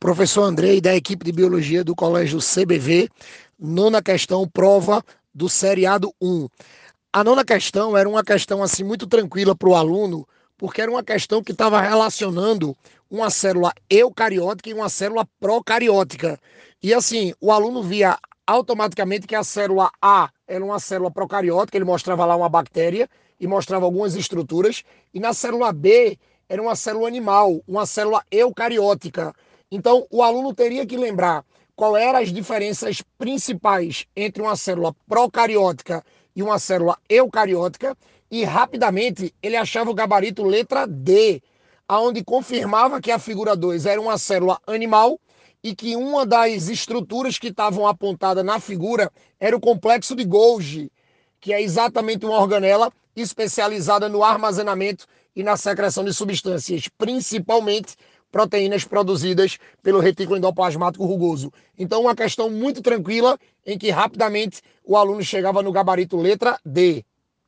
Professor Andrei, da equipe de Biologia do Colégio CBV, nona questão, prova do seriado 1. A nona questão era uma questão assim muito tranquila para o aluno, porque era uma questão que estava relacionando uma célula eucariótica e uma célula procariótica. E assim, o aluno via automaticamente que a célula A era uma célula procariótica, ele mostrava lá uma bactéria e mostrava algumas estruturas, e na célula B era uma célula animal, uma célula eucariótica. Então, o aluno teria que lembrar qual eram as diferenças principais entre uma célula procariótica e uma célula eucariótica e rapidamente ele achava o gabarito letra D, aonde confirmava que a figura 2 era uma célula animal e que uma das estruturas que estavam apontadas na figura era o complexo de Golgi, que é exatamente uma organela especializada no armazenamento e na secreção de substâncias, principalmente proteínas produzidas pelo retículo endoplasmático rugoso. Então, uma questão muito tranquila em que rapidamente o aluno chegava no gabarito letra D.